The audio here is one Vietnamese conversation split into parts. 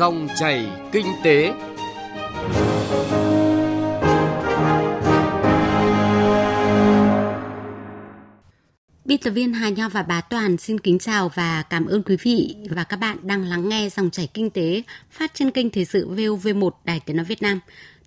Dòng chảy kinh tế. Biên tập viên Hà Nho và Bá Toàn xin kính chào và cảm ơn quý vị và các bạn đang lắng nghe dòng chảy kinh tế phát trên kênh Thời sự VOV1 Đài Tiếng Nói Việt Nam.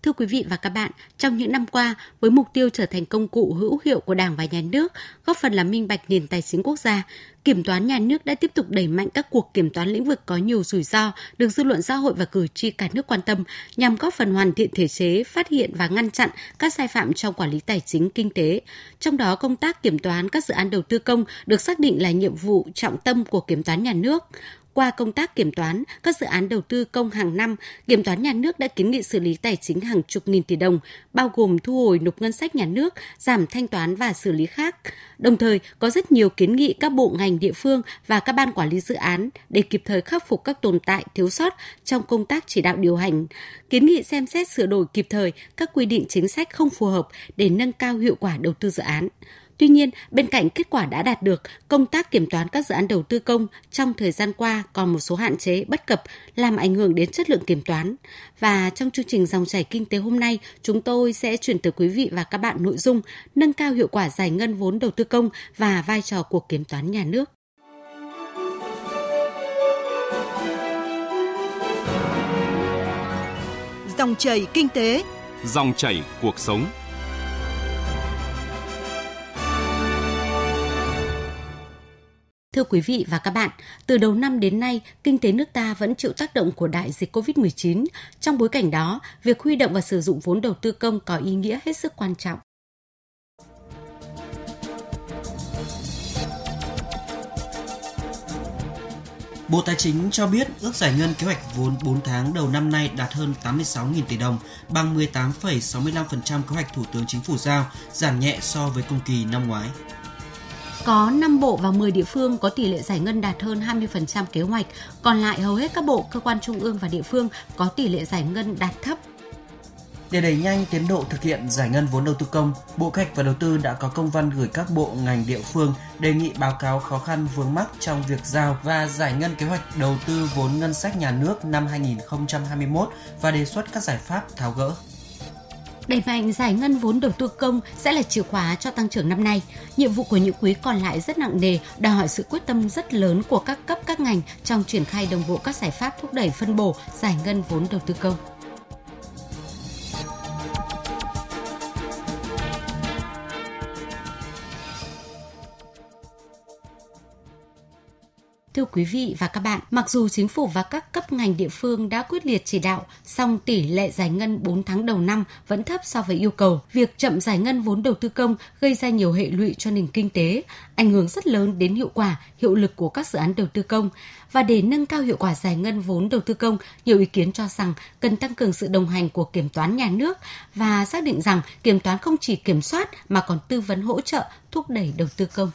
Thưa quý vị và các bạn, trong những năm qua, với mục tiêu trở thành công cụ hữu hiệu của Đảng và Nhà nước, góp phần làm minh bạch nền tài chính quốc gia, Kiểm toán nhà nước đã tiếp tục đẩy mạnh các cuộc kiểm toán lĩnh vực có nhiều rủi ro, được dư luận xã hội và cử tri cả nước quan tâm, nhằm góp phần hoàn thiện thể chế, phát hiện và ngăn chặn các sai phạm trong quản lý tài chính kinh tế. Trong đó, công tác kiểm toán các dự án đầu tư công được xác định là nhiệm vụ trọng tâm của kiểm toán nhà nước. Qua công tác kiểm toán, các dự án đầu tư công hàng năm, Kiểm toán nhà nước đã kiến nghị xử lý tài chính hàng chục nghìn tỷ đồng, bao gồm thu hồi nộp ngân sách nhà nước, giảm thanh toán và xử lý khác. Đồng thời, có rất nhiều kiến nghị các bộ ngành địa phương và các ban quản lý dự án để kịp thời khắc phục các tồn tại thiếu sót trong công tác chỉ đạo điều hành. Kiến nghị xem xét sửa đổi kịp thời các quy định chính sách không phù hợp để nâng cao hiệu quả đầu tư dự án. Tuy nhiên, bên cạnh kết quả đã đạt được, công tác kiểm toán các dự án đầu tư công trong thời gian qua còn một số hạn chế bất cập làm ảnh hưởng đến chất lượng kiểm toán. Và trong chương trình dòng chảy kinh tế hôm nay, chúng tôi sẽ chuyển tới quý vị và các bạn nội dung nâng cao hiệu quả giải ngân vốn đầu tư công và vai trò của kiểm toán nhà nước. Dòng chảy kinh tế, dòng chảy cuộc sống. Thưa quý vị và các bạn, từ đầu năm đến nay, kinh tế nước ta vẫn chịu tác động của đại dịch COVID-19. Trong bối cảnh đó, việc huy động và sử dụng vốn đầu tư công có ý nghĩa hết sức quan trọng. Bộ Tài chính cho biết ước giải ngân kế hoạch vốn 4 tháng đầu năm nay đạt hơn 86.000 tỷ đồng, bằng 18,65% kế hoạch Thủ tướng Chính phủ giao, giảm nhẹ so với cùng kỳ năm ngoái. Có 5 bộ và 10 địa phương có tỷ lệ giải ngân đạt hơn 20% kế hoạch, còn lại hầu hết các bộ, cơ quan trung ương và địa phương có tỷ lệ giải ngân đạt thấp. Để đẩy nhanh tiến độ thực hiện giải ngân vốn đầu tư công, Bộ Kế hoạch và Đầu tư đã có công văn gửi các bộ ngành địa phương đề nghị báo cáo khó khăn vướng mắc trong việc giao và giải ngân kế hoạch đầu tư vốn ngân sách nhà nước năm 2021 và đề xuất các giải pháp tháo gỡ. Đẩy mạnh giải ngân vốn đầu tư công sẽ là chìa khóa cho tăng trưởng năm nay. Nhiệm vụ của những quý còn lại rất nặng nề, đòi hỏi sự quyết tâm rất lớn của các cấp các ngành trong triển khai đồng bộ các giải pháp thúc đẩy phân bổ giải ngân vốn đầu tư công. Thưa quý vị và các bạn, mặc dù chính phủ và các cấp ngành địa phương đã quyết liệt chỉ đạo, song tỷ lệ giải ngân 4 tháng đầu năm vẫn thấp so với yêu cầu. Việc chậm giải ngân vốn đầu tư công gây ra nhiều hệ lụy cho nền kinh tế, ảnh hưởng rất lớn đến hiệu quả, hiệu lực của các dự án đầu tư công. Và để nâng cao hiệu quả giải ngân vốn đầu tư công, nhiều ý kiến cho rằng cần tăng cường sự đồng hành của kiểm toán nhà nước và xác định rằng kiểm toán không chỉ kiểm soát mà còn tư vấn hỗ trợ, thúc đẩy đầu tư công.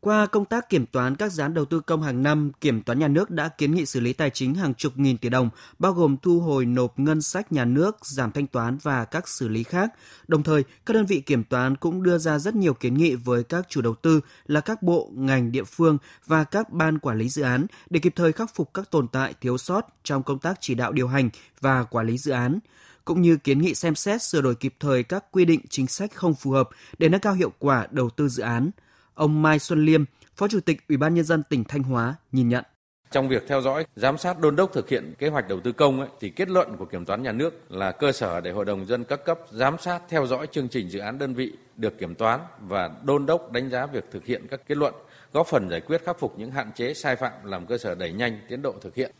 Qua công tác kiểm toán các dự án đầu tư công hàng năm, Kiểm toán nhà nước đã kiến nghị xử lý tài chính hàng chục nghìn tỷ đồng, bao gồm thu hồi nộp ngân sách nhà nước, giảm thanh toán và các xử lý khác. Đồng thời, các đơn vị kiểm toán cũng đưa ra rất nhiều kiến nghị với các chủ đầu tư là các bộ, ngành, địa phương và các ban quản lý dự án để kịp thời khắc phục các tồn tại thiếu sót trong công tác chỉ đạo điều hành và quản lý dự án cũng như kiến nghị xem xét sửa đổi kịp thời các quy định chính sách không phù hợp để nâng cao hiệu quả đầu tư dự án – Ông Mai Xuân Liêm, Phó Chủ tịch Ủy ban nhân dân tỉnh Thanh Hóa nhìn nhận. Trong việc theo dõi, giám sát đôn đốc thực hiện kế hoạch đầu tư công ấy, thì kết luận của kiểm toán nhà nước là cơ sở để hội đồng dân các cấp giám sát theo dõi chương trình dự án đơn vị được kiểm toán và đôn đốc đánh giá việc thực hiện các kết luận, góp phần giải quyết khắc phục những hạn chế sai phạm làm cơ sở đẩy nhanh tiến độ thực hiện.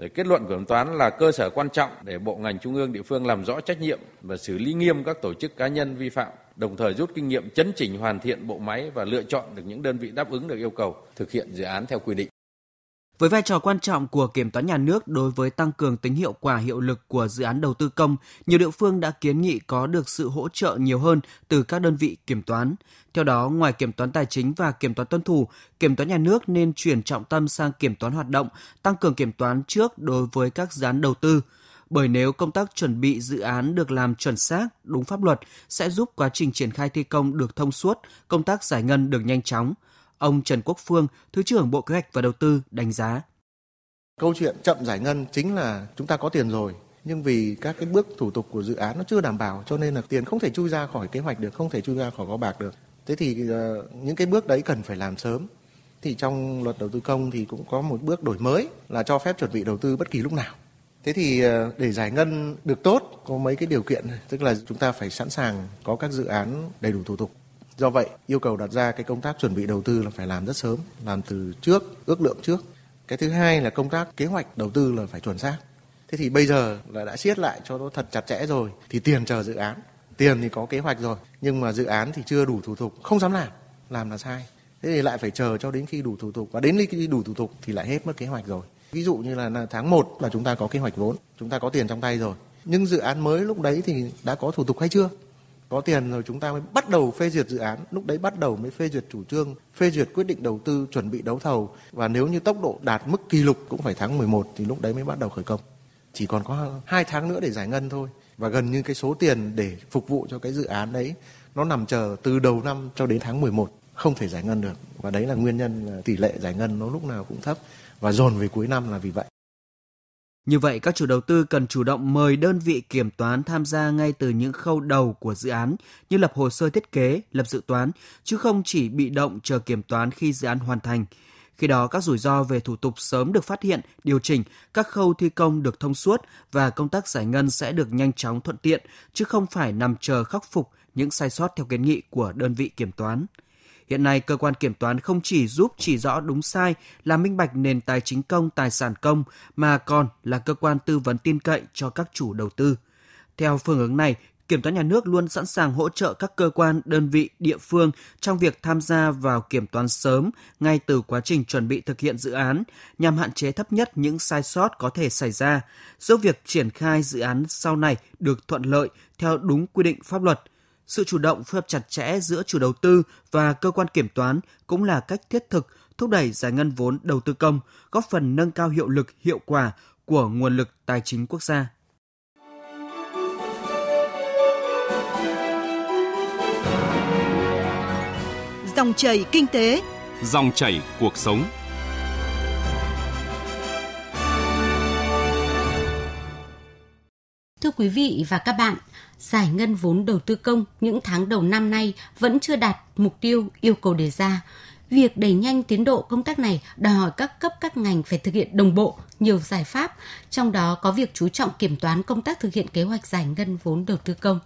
Rồi kết luận của kiểm toán là cơ sở quan trọng để bộ ngành trung ương địa phương làm rõ trách nhiệm và xử lý nghiêm các tổ chức cá nhân vi phạm, đồng thời rút kinh nghiệm chấn chỉnh hoàn thiện bộ máy và lựa chọn được những đơn vị đáp ứng được yêu cầu thực hiện dự án theo quy định. Với vai trò quan trọng của kiểm toán nhà nước đối với tăng cường tính hiệu quả hiệu lực của dự án đầu tư công, nhiều địa phương đã kiến nghị có được sự hỗ trợ nhiều hơn từ các đơn vị kiểm toán. Theo đó, ngoài kiểm toán tài chính và kiểm toán tuân thủ, kiểm toán nhà nước nên chuyển trọng tâm sang kiểm toán hoạt động, tăng cường kiểm toán trước đối với các dự án đầu tư – bởi nếu công tác chuẩn bị dự án được làm chuẩn xác, đúng pháp luật sẽ giúp quá trình triển khai thi công được thông suốt, công tác giải ngân được nhanh chóng. Ông Trần Quốc Phương, Thứ trưởng Bộ Kế hoạch và Đầu tư đánh giá. Câu chuyện chậm giải ngân chính là chúng ta có tiền rồi nhưng vì các cái bước thủ tục của dự án nó chưa đảm bảo cho nên là tiền không thể chui ra khỏi kế hoạch được, không thể chui ra khỏi kho bạc được. Thế thì ờ, những cái bước đấy cần phải làm sớm. Thì trong luật đầu tư công thì cũng có một bước đổi mới là cho phép chuẩn bị đầu tư bất kỳ lúc nào. Thế thì ờ, để giải ngân được tốt có mấy cái điều kiện, tức là chúng ta phải sẵn sàng có các dự án đầy đủ thủ tục. Do vậy, yêu cầu đặt ra cái công tác chuẩn bị đầu tư là phải làm rất sớm, làm từ trước, ước lượng trước. Cái thứ hai là công tác kế hoạch đầu tư là phải chuẩn xác. Thế thì bây giờ là đã siết lại cho nó thật chặt chẽ rồi thì tiền chờ dự án. Tiền thì có kế hoạch rồi nhưng mà dự án thì chưa đủ thủ tục không dám làm. Làm là sai. Thế thì lại phải chờ cho đến khi đủ thủ tục. Và đến khi đủ thủ tục thì lại hết mất kế hoạch rồi. Ví dụ như là tháng 1 là chúng ta có kế hoạch vốn chúng ta có tiền trong tay rồi. Nhưng dự án mới lúc đấy thì đã có thủ tục hay chưa? Có tiền rồi chúng ta mới bắt đầu phê duyệt dự án. Lúc đấy bắt đầu mới phê duyệt chủ trương, phê duyệt quyết định đầu tư, chuẩn bị đấu thầu. Và nếu như tốc độ đạt mức kỷ lục cũng phải tháng 11 thì lúc đấy mới bắt đầu khởi công. Chỉ còn có hai tháng nữa để giải ngân thôi. Và gần như cái số tiền để phục vụ cho cái dự án đấy, nó nằm chờ từ đầu năm cho đến tháng 11 không thể giải ngân được. Và đấy là nguyên nhân tỷ lệ giải ngân nó lúc nào cũng thấp. Và dồn về cuối năm là vì vậy. Như vậy, các chủ đầu tư cần chủ động mời đơn vị kiểm toán tham gia ngay từ những khâu đầu của dự án như lập hồ sơ thiết kế, lập dự toán, chứ không chỉ bị động chờ kiểm toán khi dự án hoàn thành. Khi đó, các rủi ro về thủ tục sớm được phát hiện, điều chỉnh, các khâu thi công được thông suốt và công tác giải ngân sẽ được nhanh chóng thuận tiện, chứ không phải nằm chờ khắc phục những sai sót theo kiến nghị của đơn vị kiểm toán. Hiện nay, cơ quan kiểm toán không chỉ giúp chỉ rõ đúng sai, làm minh bạch nền tài chính công, tài sản công, mà còn là cơ quan tư vấn tin cậy cho các chủ đầu tư. Theo phương hướng này, Kiểm toán nhà nước luôn sẵn sàng hỗ trợ các cơ quan, đơn vị, địa phương trong việc tham gia vào kiểm toán sớm ngay từ quá trình chuẩn bị thực hiện dự án nhằm hạn chế thấp nhất những sai sót có thể xảy ra, giúp việc triển khai dự án sau này được thuận lợi theo đúng quy định pháp luật. Sự chủ động phối hợp chặt chẽ giữa chủ đầu tư và cơ quan kiểm toán cũng là cách thiết thực thúc đẩy giải ngân vốn đầu tư công, góp phần nâng cao hiệu lực, hiệu quả của nguồn lực tài chính quốc gia. Dòng chảy kinh tế, dòng chảy cuộc sống. Quý vị và các bạn, giải ngân vốn đầu tư công những tháng đầu năm nay vẫn chưa đạt mục tiêu yêu cầu đề ra. Việc đẩy nhanh tiến độ công tác này đòi hỏi các cấp các ngành phải thực hiện đồng bộ nhiều giải pháp, trong đó có việc chú trọng kiểm toán công tác thực hiện kế hoạch giải ngân vốn đầu tư công.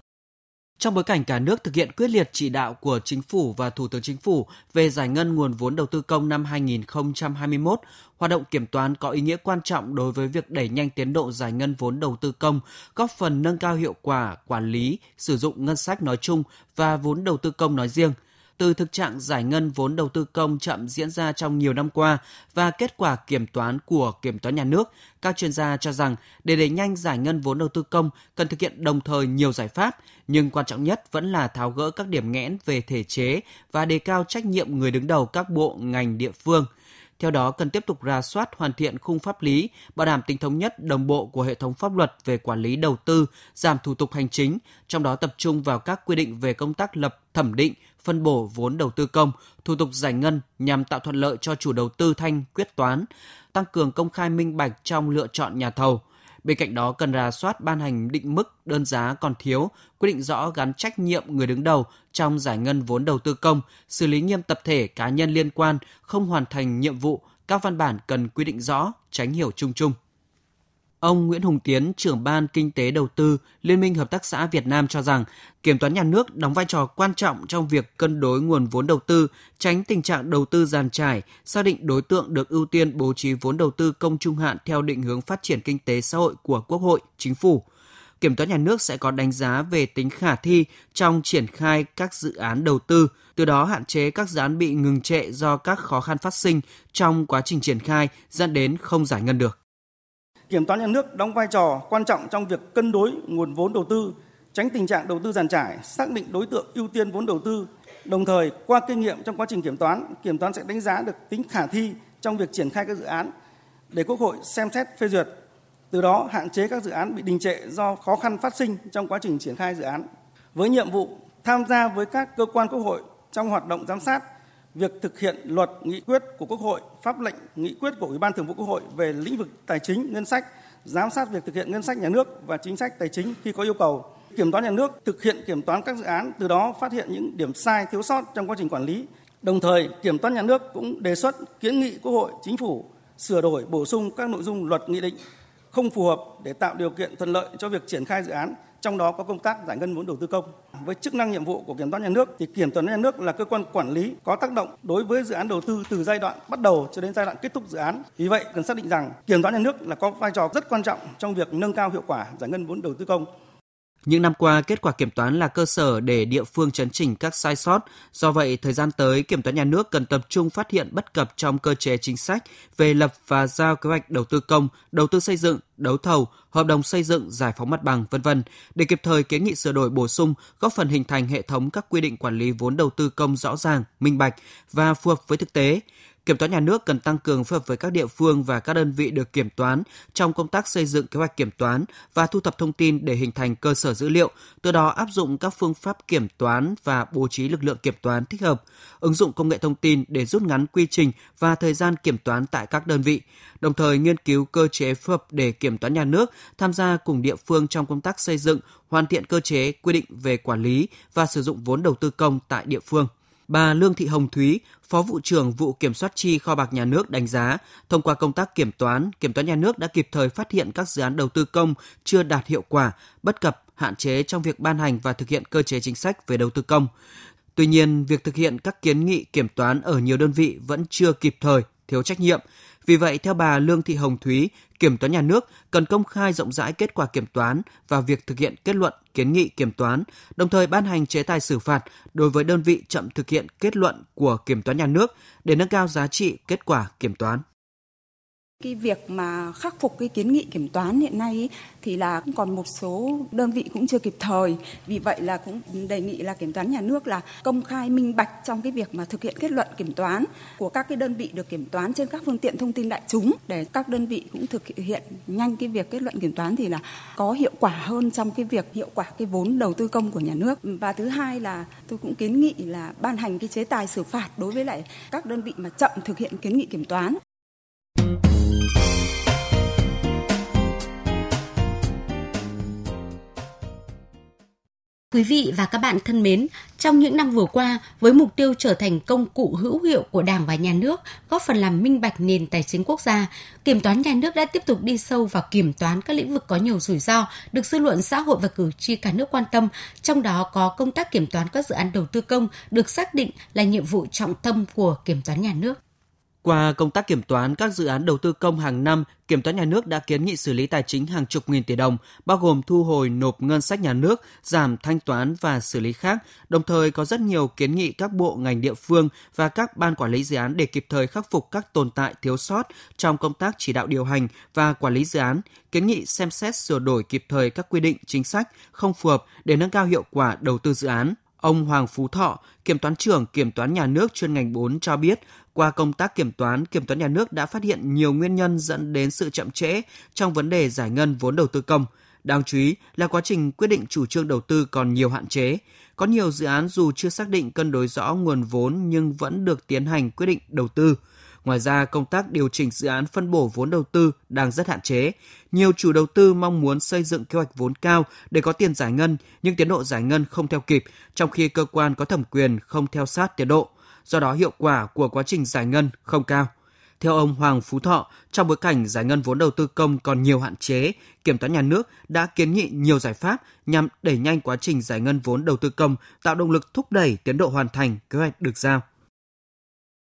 Trong bối cảnh cả nước thực hiện quyết liệt chỉ đạo của Chính phủ và Thủ tướng Chính phủ về giải ngân nguồn vốn đầu tư công năm 2021, hoạt động kiểm toán có ý nghĩa quan trọng đối với việc đẩy nhanh tiến độ giải ngân vốn đầu tư công, góp phần nâng cao hiệu quả quản lý, sử dụng ngân sách nói chung và vốn đầu tư công nói riêng – từ thực trạng giải ngân vốn đầu tư công chậm diễn ra trong nhiều năm qua và kết quả kiểm toán của kiểm toán nhà nước, các chuyên gia cho rằng để đẩy nhanh giải ngân vốn đầu tư công cần thực hiện đồng thời nhiều giải pháp, nhưng quan trọng nhất vẫn là tháo gỡ các điểm nghẽn về thể chế và đề cao trách nhiệm người đứng đầu các bộ ngành địa phương – theo đó, cần tiếp tục ra soát hoàn thiện khung pháp lý, bảo đảm tính thống nhất đồng bộ của hệ thống pháp luật về quản lý đầu tư, giảm thủ tục hành chính, trong đó tập trung vào các quy định về công tác lập, thẩm định, phân bổ vốn đầu tư công, thủ tục giải ngân nhằm tạo thuận lợi cho chủ đầu tư thanh quyết toán, tăng cường công khai minh bạch trong lựa chọn nhà thầu. Bên cạnh đó cần ra soát ban hành định mức đơn giá còn thiếu, quy định rõ gắn trách nhiệm người đứng đầu trong giải ngân vốn đầu tư công, xử lý nghiêm tập thể cá nhân liên quan không hoàn thành nhiệm vụ, các văn bản cần quy định rõ, tránh hiểu chung chung. Ông Nguyễn Hùng Tiến, trưởng ban Kinh tế Đầu tư Liên minh Hợp tác xã Việt Nam cho rằng, kiểm toán nhà nước đóng vai trò quan trọng trong việc cân đối nguồn vốn đầu tư, tránh tình trạng đầu tư giàn trải, xác định đối tượng được ưu tiên bố trí vốn đầu tư công trung hạn theo định hướng phát triển kinh tế xã hội của Quốc hội, Chính phủ. Kiểm toán nhà nước sẽ có đánh giá về tính khả thi trong triển khai các dự án đầu tư, từ đó hạn chế các dự án bị ngừng trệ do các khó khăn phát sinh trong quá trình triển khai dẫn đến không giải ngân được. Kiểm toán nhà nước đóng vai trò quan trọng trong việc cân đối nguồn vốn đầu tư, tránh tình trạng đầu tư giàn trải, xác định đối tượng ưu tiên vốn đầu tư. Đồng thời, qua kinh nghiệm trong quá trình kiểm toán, kiểm toán sẽ đánh giá được tính khả thi trong việc triển khai các dự án để Quốc hội xem xét phê duyệt. Từ đó hạn chế các dự án bị đình trệ do khó khăn phát sinh trong quá trình triển khai dự án. Với nhiệm vụ tham gia với các cơ quan Quốc hội trong hoạt động giám sát, việc thực hiện luật, nghị quyết của Quốc hội, pháp lệnh, nghị quyết của Ủy ban Thường vụ Quốc hội về lĩnh vực tài chính, ngân sách, giám sát việc thực hiện ngân sách nhà nước và chính sách tài chính khi có yêu cầu. Kiểm toán nhà nước thực hiện kiểm toán các dự án, từ đó phát hiện những điểm sai, thiếu sót trong quá trình quản lý. Đồng thời, kiểm toán nhà nước cũng đề xuất kiến nghị Quốc hội, Chính phủ sửa đổi, bổ sung các nội dung luật nghị định không phù hợp để tạo điều kiện thuận lợi cho việc triển khai dự án, trong đó có công tác giải ngân vốn đầu tư công. Với chức năng nhiệm vụ của kiểm toán nhà nước thì kiểm toán nhà nước là cơ quan quản lý có tác động đối với dự án đầu tư từ giai đoạn bắt đầu cho đến giai đoạn kết thúc dự án. Vì vậy, cần xác định rằng kiểm toán nhà nước là có vai trò rất quan trọng trong việc nâng cao hiệu quả giải ngân vốn đầu tư công. Những năm qua, kết quả kiểm toán là cơ sở để địa phương chấn chỉnh các sai sót. Do vậy, thời gian tới, kiểm toán nhà nước cần tập trung phát hiện bất cập trong cơ chế chính sách về lập và giao kế hoạch đầu tư công, đầu tư xây dựng, đấu thầu, hợp đồng xây dựng, giải phóng mặt bằng, vân vân để kịp thời kiến nghị sửa đổi bổ sung, góp phần hình thành hệ thống các quy định quản lý vốn đầu tư công rõ ràng, minh bạch và phù hợp với thực tế. Kiểm toán nhà nước cần tăng cường phối hợp với các địa phương và các đơn vị được kiểm toán trong công tác xây dựng kế hoạch kiểm toán và thu thập thông tin để hình thành cơ sở dữ liệu, từ đó áp dụng các phương pháp kiểm toán và bố trí lực lượng kiểm toán thích hợp, ứng dụng công nghệ thông tin để rút ngắn quy trình và thời gian kiểm toán tại các đơn vị, đồng thời nghiên cứu cơ chế phù hợp để kiểm toán nhà nước tham gia cùng địa phương trong công tác xây dựng, hoàn thiện cơ chế quy định về quản lý và sử dụng vốn đầu tư công tại địa phương. Bà Lương Thị Hồng Thúy, Phó vụ trưởng vụ kiểm soát chi kho bạc nhà nước đánh giá, thông qua công tác kiểm toán, kiểm toán nhà nước đã kịp thời phát hiện các dự án đầu tư công chưa đạt hiệu quả, bất cập, hạn chế trong việc ban hành và thực hiện cơ chế chính sách về đầu tư công. Tuy nhiên, việc thực hiện các kiến nghị kiểm toán ở nhiều đơn vị vẫn chưa kịp thời, thiếu trách nhiệm. Vì vậy, theo bà Lương Thị Hồng Thúy, Kiểm toán nhà nước cần công khai rộng rãi kết quả kiểm toán và việc thực hiện kết luận kiến nghị kiểm toán, đồng thời ban hành chế tài xử phạt đối với đơn vị chậm thực hiện kết luận của kiểm toán nhà nước để nâng cao giá trị kết quả kiểm toán cái việc mà khắc phục cái kiến nghị kiểm toán hiện nay ý, thì là còn một số đơn vị cũng chưa kịp thời. Vì vậy là cũng đề nghị là kiểm toán nhà nước là công khai minh bạch trong cái việc mà thực hiện kết luận kiểm toán của các cái đơn vị được kiểm toán trên các phương tiện thông tin đại chúng. Để các đơn vị cũng thực hiện nhanh cái việc kết luận kiểm toán thì là có hiệu quả hơn trong cái việc hiệu quả cái vốn đầu tư công của nhà nước. Và thứ hai là tôi cũng kiến nghị là ban hành cái chế tài xử phạt đối với lại các đơn vị mà chậm thực hiện kiến nghị kiểm toán. Quý vị và các bạn thân mến, trong những năm vừa qua, với mục tiêu trở thành công cụ hữu hiệu của Đảng và Nhà nước, góp phần làm minh bạch nền tài chính quốc gia, Kiểm toán Nhà nước đã tiếp tục đi sâu vào kiểm toán các lĩnh vực có nhiều rủi ro, được dư luận xã hội và cử tri cả nước quan tâm, trong đó có công tác kiểm toán các dự án đầu tư công được xác định là nhiệm vụ trọng tâm của Kiểm toán Nhà nước. Qua công tác kiểm toán các dự án đầu tư công hàng năm, Kiểm toán nhà nước đã kiến nghị xử lý tài chính hàng chục nghìn tỷ đồng, bao gồm thu hồi nộp ngân sách nhà nước, giảm thanh toán và xử lý khác. Đồng thời có rất nhiều kiến nghị các bộ ngành địa phương và các ban quản lý dự án để kịp thời khắc phục các tồn tại thiếu sót trong công tác chỉ đạo điều hành và quản lý dự án, kiến nghị xem xét sửa đổi kịp thời các quy định chính sách không phù hợp để nâng cao hiệu quả đầu tư dự án. Ông Hoàng Phú Thọ, Kiểm toán trưởng Kiểm toán Nhà nước chuyên ngành 4 cho biết, qua công tác kiểm toán, Kiểm toán Nhà nước đã phát hiện nhiều nguyên nhân dẫn đến sự chậm trễ trong vấn đề giải ngân vốn đầu tư công. Đáng chú ý là quá trình quyết định chủ trương đầu tư còn nhiều hạn chế. Có nhiều dự án dù chưa xác định cân đối rõ nguồn vốn nhưng vẫn được tiến hành quyết định đầu tư. Ngoài ra, công tác điều chỉnh dự án phân bổ vốn đầu tư đang rất hạn chế. Nhiều chủ đầu tư mong muốn xây dựng kế hoạch vốn cao để có tiền giải ngân, nhưng tiến độ giải ngân không theo kịp, trong khi cơ quan có thẩm quyền không theo sát tiến độ. Do đó hiệu quả của quá trình giải ngân không cao. Theo ông Hoàng Phú Thọ, trong bối cảnh giải ngân vốn đầu tư công còn nhiều hạn chế, Kiểm toán nhà nước đã kiến nghị nhiều giải pháp nhằm đẩy nhanh quá trình giải ngân vốn đầu tư công, tạo động lực thúc đẩy tiến độ hoàn thành kế hoạch được giao.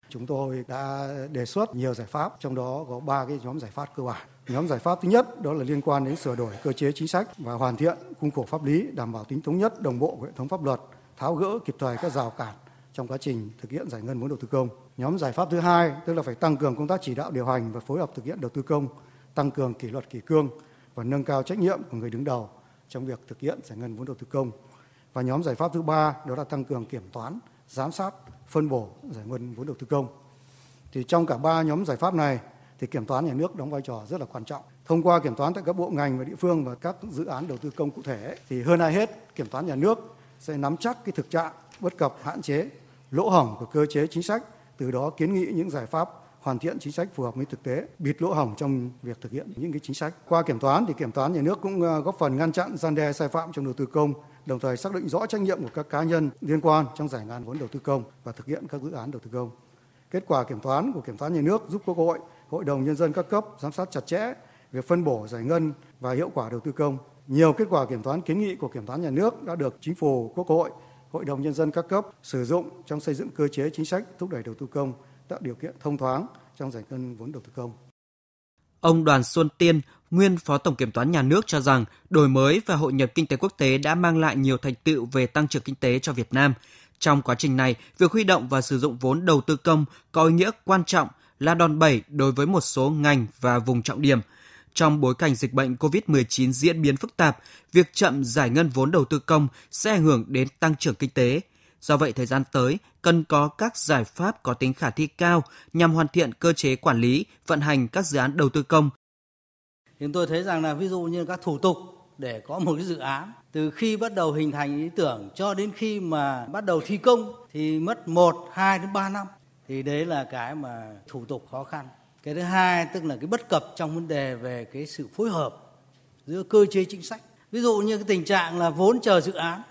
Chúng tôi đã đề xuất nhiều giải pháp, trong đó có ba cái nhóm giải pháp cơ bản. Nhóm giải pháp thứ nhất đó là liên quan đến sửa đổi cơ chế chính sách và hoàn thiện khung khổ pháp lý đảm bảo tính thống nhất đồng bộ của hệ thống pháp luật, tháo gỡ kịp thời các rào cản trong quá trình thực hiện giải ngân vốn đầu tư công. Nhóm giải pháp thứ hai tức là phải tăng cường công tác chỉ đạo điều hành và phối hợp thực hiện đầu tư công, tăng cường kỷ luật kỷ cương và nâng cao trách nhiệm của người đứng đầu trong việc thực hiện giải ngân vốn đầu tư công. Và nhóm giải pháp thứ ba đó là tăng cường kiểm toán, giám sát phân bổ giải ngân vốn đầu tư công. Thì trong cả ba nhóm giải pháp này thì kiểm toán nhà nước đóng vai trò rất là quan trọng. Thông qua kiểm toán tại các bộ ngành và địa phương và các dự án đầu tư công cụ thể thì hơn ai hết kiểm toán nhà nước sẽ nắm chắc cái thực trạng bất cập hạn chế lỗ hỏng của cơ chế chính sách, từ đó kiến nghị những giải pháp hoàn thiện chính sách phù hợp với thực tế, bịt lỗ hỏng trong việc thực hiện những cái chính sách. Qua kiểm toán thì kiểm toán nhà nước cũng ờ, góp phần ngăn chặn gian đe sai phạm trong đầu tư công, đồng thời xác định rõ trách nhiệm của các cá nhân liên quan trong giải ngân vốn đầu tư công và thực hiện các dự án đầu tư công. Kết quả kiểm toán của kiểm toán nhà nước giúp Quốc hội, Hội đồng nhân dân các cấp giám sát chặt chẽ việc phân bổ giải ngân và hiệu quả đầu tư công. Nhiều kết quả kiểm toán kiến nghị của kiểm toán nhà nước đã được chính phủ, Quốc hội, Hội đồng nhân dân các cấp sử dụng trong xây dựng cơ chế chính sách thúc đẩy đầu tư công, tạo điều kiện thông thoáng trong giải ngân vốn đầu tư công. Ông Đoàn Xuân Tiên, nguyên Phó Tổng Kiểm toán Nhà nước cho rằng đổi mới và hội nhập kinh tế quốc tế đã mang lại nhiều thành tựu về tăng trưởng kinh tế cho Việt Nam. Trong quá trình này, việc huy động và sử dụng vốn đầu tư công có ý nghĩa quan trọng là đòn bẩy đối với một số ngành và vùng trọng điểm. Trong bối cảnh dịch bệnh COVID-19 diễn biến phức tạp, việc chậm giải ngân vốn đầu tư công sẽ ảnh hưởng đến tăng trưởng kinh tế. Do vậy, thời gian tới cần có các giải pháp có tính khả thi cao nhằm hoàn thiện cơ chế quản lý, vận hành các dự án đầu tư công. Chúng tôi thấy rằng là ví dụ như các thủ tục để có một cái dự án từ khi bắt đầu hình thành ý tưởng cho đến khi mà bắt đầu thi công thì mất 1, 2 đến 3 năm. Thì đấy là cái mà thủ tục khó khăn. Cái thứ hai tức là cái bất cập trong vấn đề về cái sự phối hợp giữa cơ chế chính sách. Ví dụ như cái tình trạng là vốn chờ dự án,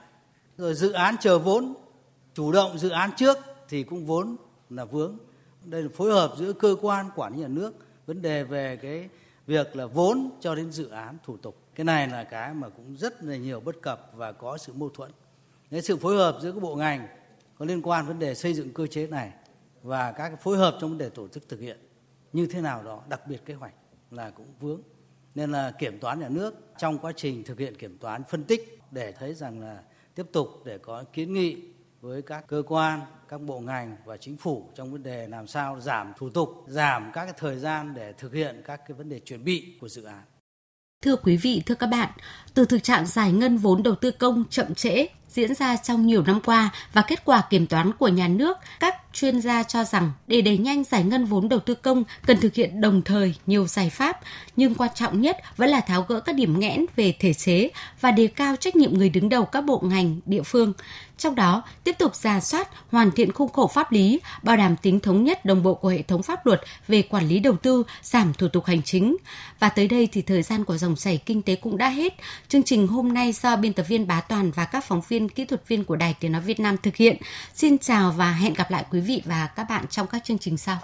rồi dự án chờ vốn, chủ động dự án trước thì cũng vốn là vướng. Đây là phối hợp giữa cơ quan quản lý nhà nước, vấn đề về cái việc là vốn cho đến dự án thủ tục cái này là cái mà cũng rất là nhiều bất cập và có sự mâu thuẫn cái sự phối hợp giữa các bộ ngành có liên quan vấn đề xây dựng cơ chế này và các phối hợp trong vấn đề tổ chức thực hiện như thế nào đó đặc biệt kế hoạch là cũng vướng nên là kiểm toán nhà nước trong quá trình thực hiện kiểm toán phân tích để thấy rằng là tiếp tục để có kiến nghị với các cơ quan, các bộ ngành và chính phủ trong vấn đề làm sao giảm thủ tục, giảm các cái thời gian để thực hiện các cái vấn đề chuẩn bị của dự án. Thưa quý vị, thưa các bạn, từ thực trạng giải ngân vốn đầu tư công chậm trễ diễn ra trong nhiều năm qua và kết quả kiểm toán của nhà nước, các chuyên gia cho rằng để đẩy nhanh giải ngân vốn đầu tư công cần thực hiện đồng thời nhiều giải pháp, nhưng quan trọng nhất vẫn là tháo gỡ các điểm nghẽn về thể chế và đề cao trách nhiệm người đứng đầu các bộ ngành, địa phương. Trong đó, tiếp tục ra soát, hoàn thiện khung khổ pháp lý, bảo đảm tính thống nhất đồng bộ của hệ thống pháp luật về quản lý đầu tư, giảm thủ tục hành chính. Và tới đây thì thời gian của dòng chảy kinh tế cũng đã hết. Chương trình hôm nay do biên tập viên Bá Toàn và các phóng viên kỹ thuật viên của Đài Tiếng Nói Việt Nam thực hiện. Xin chào và hẹn gặp lại quý vị và các bạn trong các chương trình sau.